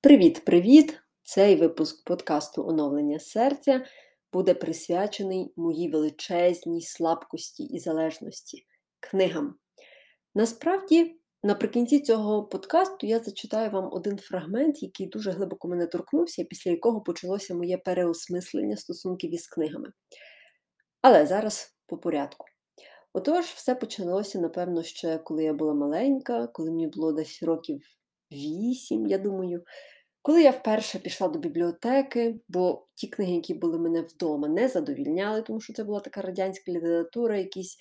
Привіт-привіт! Цей випуск подкасту Оновлення серця буде присвячений моїй величезній слабкості і залежності книгам. Насправді, наприкінці цього подкасту я зачитаю вам один фрагмент, який дуже глибоко мене торкнувся, після якого почалося моє переосмислення стосунків із книгами. Але зараз по порядку. Отож, все почалося, напевно, ще коли я була маленька, коли мені було десь років вісім, я думаю. Коли я вперше пішла до бібліотеки, бо ті книги, які були мене вдома, не задовільняли, тому що це була така радянська література, якісь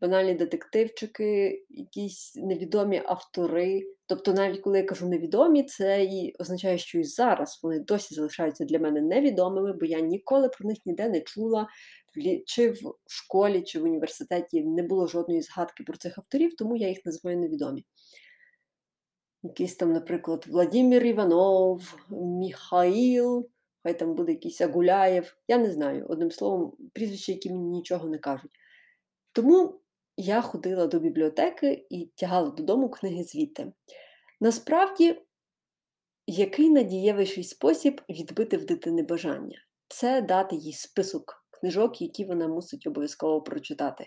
банальні детективчики, якісь невідомі автори. Тобто, навіть коли я кажу невідомі, це і означає, що і зараз вони досі залишаються для мене невідомими, бо я ніколи про них ніде не чула, чи в школі, чи в університеті не було жодної згадки про цих авторів, тому я їх називаю невідомі якийсь там, наприклад, Владимир Іванов, Міхаїл, хай там буде якийсь Агуляєв. Я не знаю, одним словом, прізвища, які мені нічого не кажуть. Тому я ходила до бібліотеки і тягала додому книги звідти. Насправді, який надієвіший спосіб відбити в дитини бажання? Це дати їй список книжок, які вона мусить обов'язково прочитати.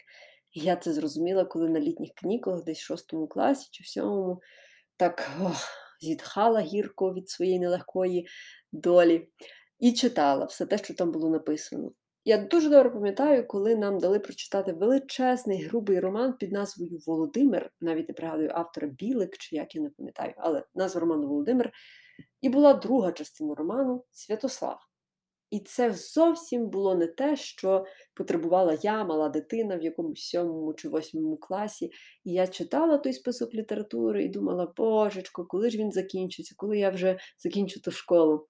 я це зрозуміла, коли на літніх канікулах, десь в шостому класі чи в сьомому, так ох, зітхала гірко від своєї нелегкої долі і читала все те, що там було написано. Я дуже добре пам'ятаю, коли нам дали прочитати величезний грубий роман під назвою Володимир, навіть не пригадую автора Білик, чи як я не пам'ятаю, але назва роману Володимир. І була друга частина роману Святослав. І це зовсім було не те, що потребувала я, мала дитина в якомусь сьомому чи восьмому класі. І я читала той список літератури і думала, божечко, коли ж він закінчиться, коли я вже закінчу ту школу.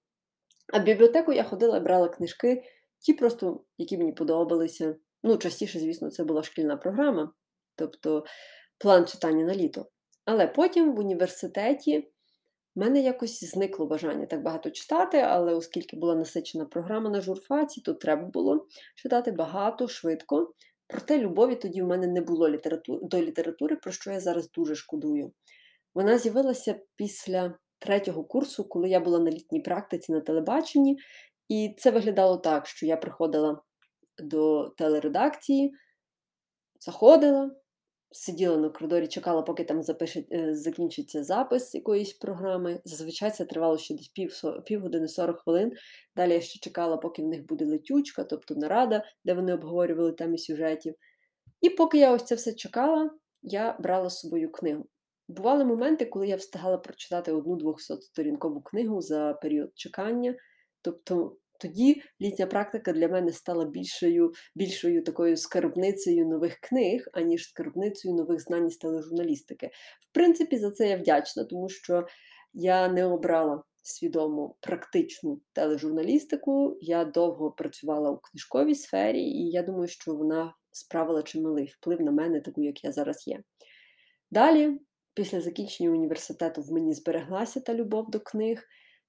А в бібліотеку я ходила брала книжки, ті просто, які мені подобалися. Ну, частіше, звісно, це була шкільна програма, тобто план читання на літо. Але потім в університеті. У мене якось зникло бажання так багато читати, але оскільки була насичена програма на журфаці, то треба було читати багато, швидко. Проте любові тоді в мене не було літератури, до літератури, про що я зараз дуже шкодую. Вона з'явилася після третього курсу, коли я була на літній практиці на телебаченні, і це виглядало так, що я приходила до телередакції, заходила, сиділа на коридорі, чекала, поки там запише, закінчиться запис якоїсь програми. Зазвичай це тривало ще десь пів, півгодини 40 хвилин. Далі я ще чекала, поки в них буде летючка, тобто нарада, де вони обговорювали теми сюжетів. І поки я ось це все чекала, я брала з собою книгу. Бували моменти, коли я встигала прочитати одну 200-сторінкову книгу за період чекання. Тобто тоді літня практика для мене стала більшою більшою такою скарбницею нових книг, аніж скарбницею нових знань з тележурналістики. В принципі, за це я вдячна, тому що я не обрала свідомо практичну тележурналістику. Я довго працювала у книжковій сфері, і я думаю, що вона справила чималий вплив на мене, таку, як я зараз є. Далі, після закінчення університету, в мені збереглася та любов до книг.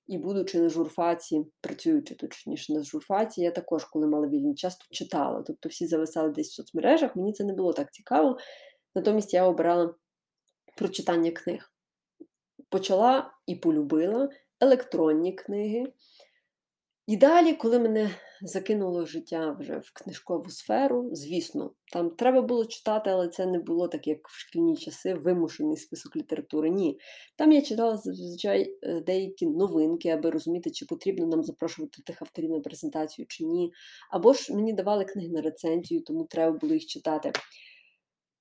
І, будучи на журфаці, працюючи точніше на журфаці, я також, коли мала вільний час, тут читала. Тобто всі зависали десь в соцмережах, мені це не було так цікаво. Натомість я обирала прочитання книг. Почала і полюбила електронні книги. І далі, коли мене закинуло життя вже в книжкову сферу, звісно, там треба було читати, але це не було так, як в шкільні часи, вимушений список літератури. Ні. Там я читала зазвичай е, деякі новинки, аби розуміти, чи потрібно нам запрошувати тих авторів на презентацію чи ні. Або ж мені давали книги на рецензію, тому треба було їх читати.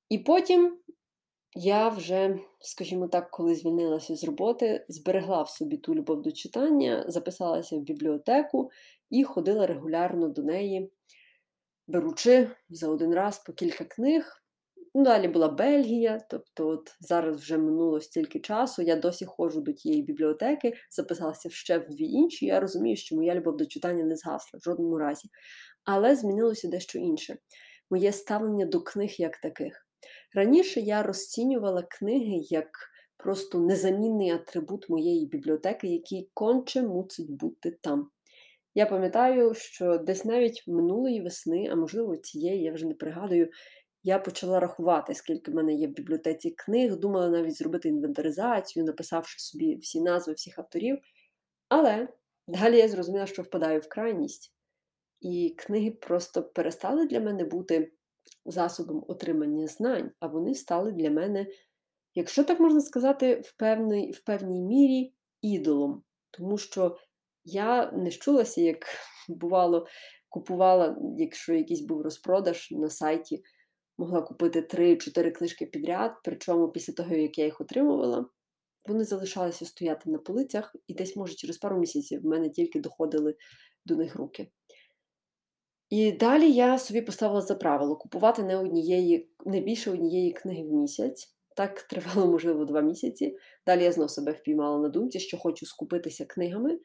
І потім я вже, скажімо так, коли звільнилася з роботи, зберегла в собі ту любов до читання, записалася в бібліотеку і ходила регулярно до неї, беручи за один раз по кілька книг. Ну, далі була Бельгія, тобто от зараз вже минуло стільки часу, я досі ходжу до тієї бібліотеки, записалася ще в дві інші. Я розумію, що моя любов до читання не згасла в жодному разі. Але змінилося дещо інше. Моє ставлення до книг як таких. Раніше я розцінювала книги як просто незамінний атрибут моєї бібліотеки, який конче мусить бути там. Я пам'ятаю, що десь навіть минулої весни, а можливо, цієї, я вже не пригадую, я почала рахувати, скільки в мене є в бібліотеці книг, думала навіть зробити інвентаризацію, написавши собі всі назви всіх авторів. Але далі я зрозуміла, що впадаю в крайність, і книги просто перестали для мене бути засобом отримання знань, а вони стали для мене, якщо так можна сказати, в певний, в певній мірі ідолом. Тому що я не щулася, як бувало, купувала, якщо якийсь був розпродаж на сайті, могла купити 3-4 книжки підряд, причому після того, як я їх отримувала, вони залишалися стояти на полицях, і десь, може, через пару місяців в мене тільки доходили до них руки. І далі я собі поставила за правило купувати не однієї, не більше однієї книги в місяць. Так тривало, можливо, два місяці. Далі я знов себе впіймала на думці, що хочу скупитися книгами.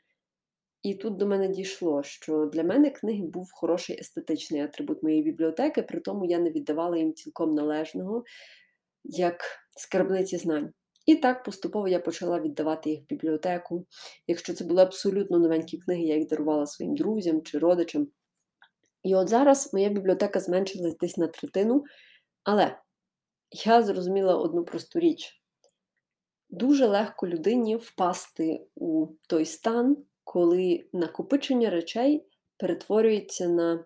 І тут до мене дійшло, що для мене книги був хороший естетичний атрибут моєї бібліотеки, при тому я не віддавала їм цілком належного як скарбниці знань. І так поступово я почала віддавати їх в бібліотеку. Якщо це були абсолютно новенькі книги, я їх дарувала своїм друзям чи родичам. І от зараз моя бібліотека зменшилась десь на третину, але я зрозуміла одну просту річ. Дуже легко людині впасти у той стан, коли накопичення речей перетворюється на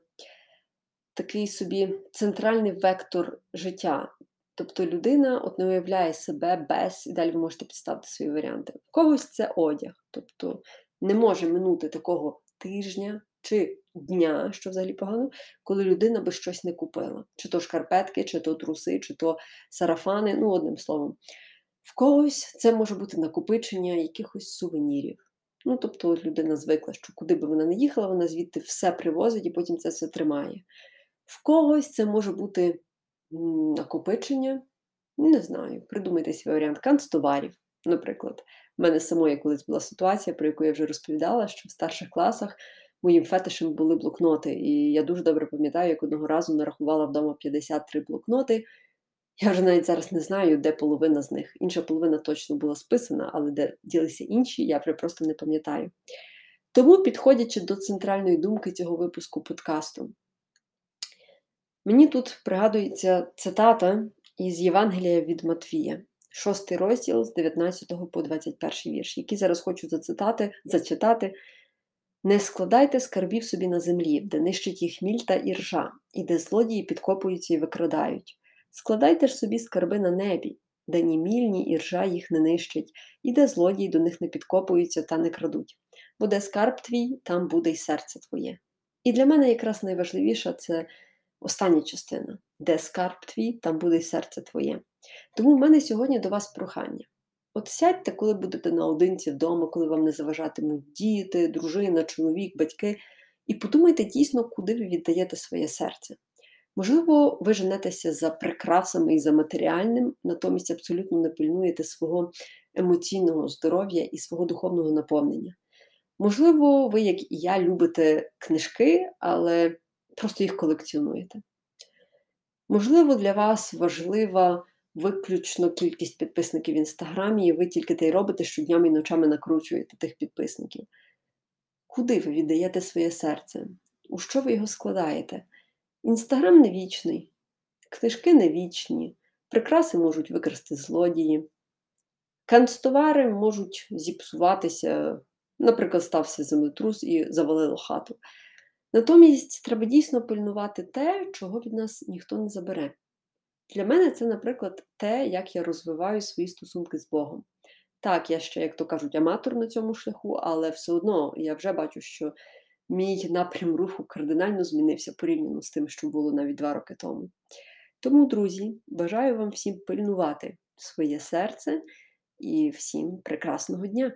такий собі центральний вектор життя. Тобто людина от не уявляє себе без, і далі ви можете підставити свої варіанти. В когось це одяг, тобто не може минути такого тижня чи дня, що взагалі погано, коли людина би щось не купила. Чи то шкарпетки, чи то труси, чи то сарафани, ну, одним словом. В когось це може бути накопичення якихось сувенірів. Ну, тобто, людина звикла, що куди би вона не їхала, вона звідти все привозить і потім це все тримає. В когось це може бути накопичення, не знаю, придумайте свій варіант канцтоварів, наприклад. У мене самої колись була ситуація, про яку я вже розповідала, що в старших класах моїм фетишем були блокноти. І я дуже добре пам'ятаю, як одного разу нарахувала вдома 53 блокноти. Я вже навіть зараз не знаю, де половина з них. Інша половина точно була списана, але де ділися інші, я вже просто не пам'ятаю. Тому, підходячи до центральної думки цього випуску подкасту, мені тут пригадується цитата із Євангелія від Матвія, шостий розділ з 19 по 21 вірш, який зараз хочу зацитати, зачитати. Не складайте скарбів собі на землі, де нищить їх міль та іржа, і де злодії підкопуються і викрадають. Складайте ж собі скарби на небі, де ні міль, ні іржа їх не нищать, і де злодії до них не підкопуються та не крадуть. Бо де скарб твій, там буде й серце твоє. І для мене якраз найважливіша це остання частина, де скарб твій, там буде й серце твоє. Тому в мене сьогодні до вас прохання. От сядьте, коли будете наодинці вдома, коли вам не заважатимуть діти, дружина, чоловік, батьки, і подумайте дійсно, куди ви віддаєте своє серце. Можливо, ви женетеся за прикрасами і за матеріальним, натомість абсолютно не пильнуєте свого емоційного здоров'я і свого духовного наповнення. Можливо, ви, як і я, любите книжки, але просто їх колекціонуєте. Можливо, для вас важлива виключно кількість підписників в інстаграмі, і ви тільки те й робите, що днями і ночами накручуєте тих підписників. Куди ви віддаєте своє серце? У що ви його складаєте? Інстаграм не вічний, книжки не вічні, прикраси можуть викрасти злодії, канцтовари можуть зіпсуватися, наприклад, стався землетрус і завалило хату. Натомість треба дійсно пильнувати те, чого від нас ніхто не забере. Для мене це, наприклад, те, як я розвиваю свої стосунки з Богом. Так, я ще, як то кажуть, аматор на цьому шляху, але все одно я вже бачу, що мій напрям руху кардинально змінився порівняно з тим, що було навіть два роки тому. Тому, друзі, бажаю вам всім пильнувати своє серце і всім прекрасного дня!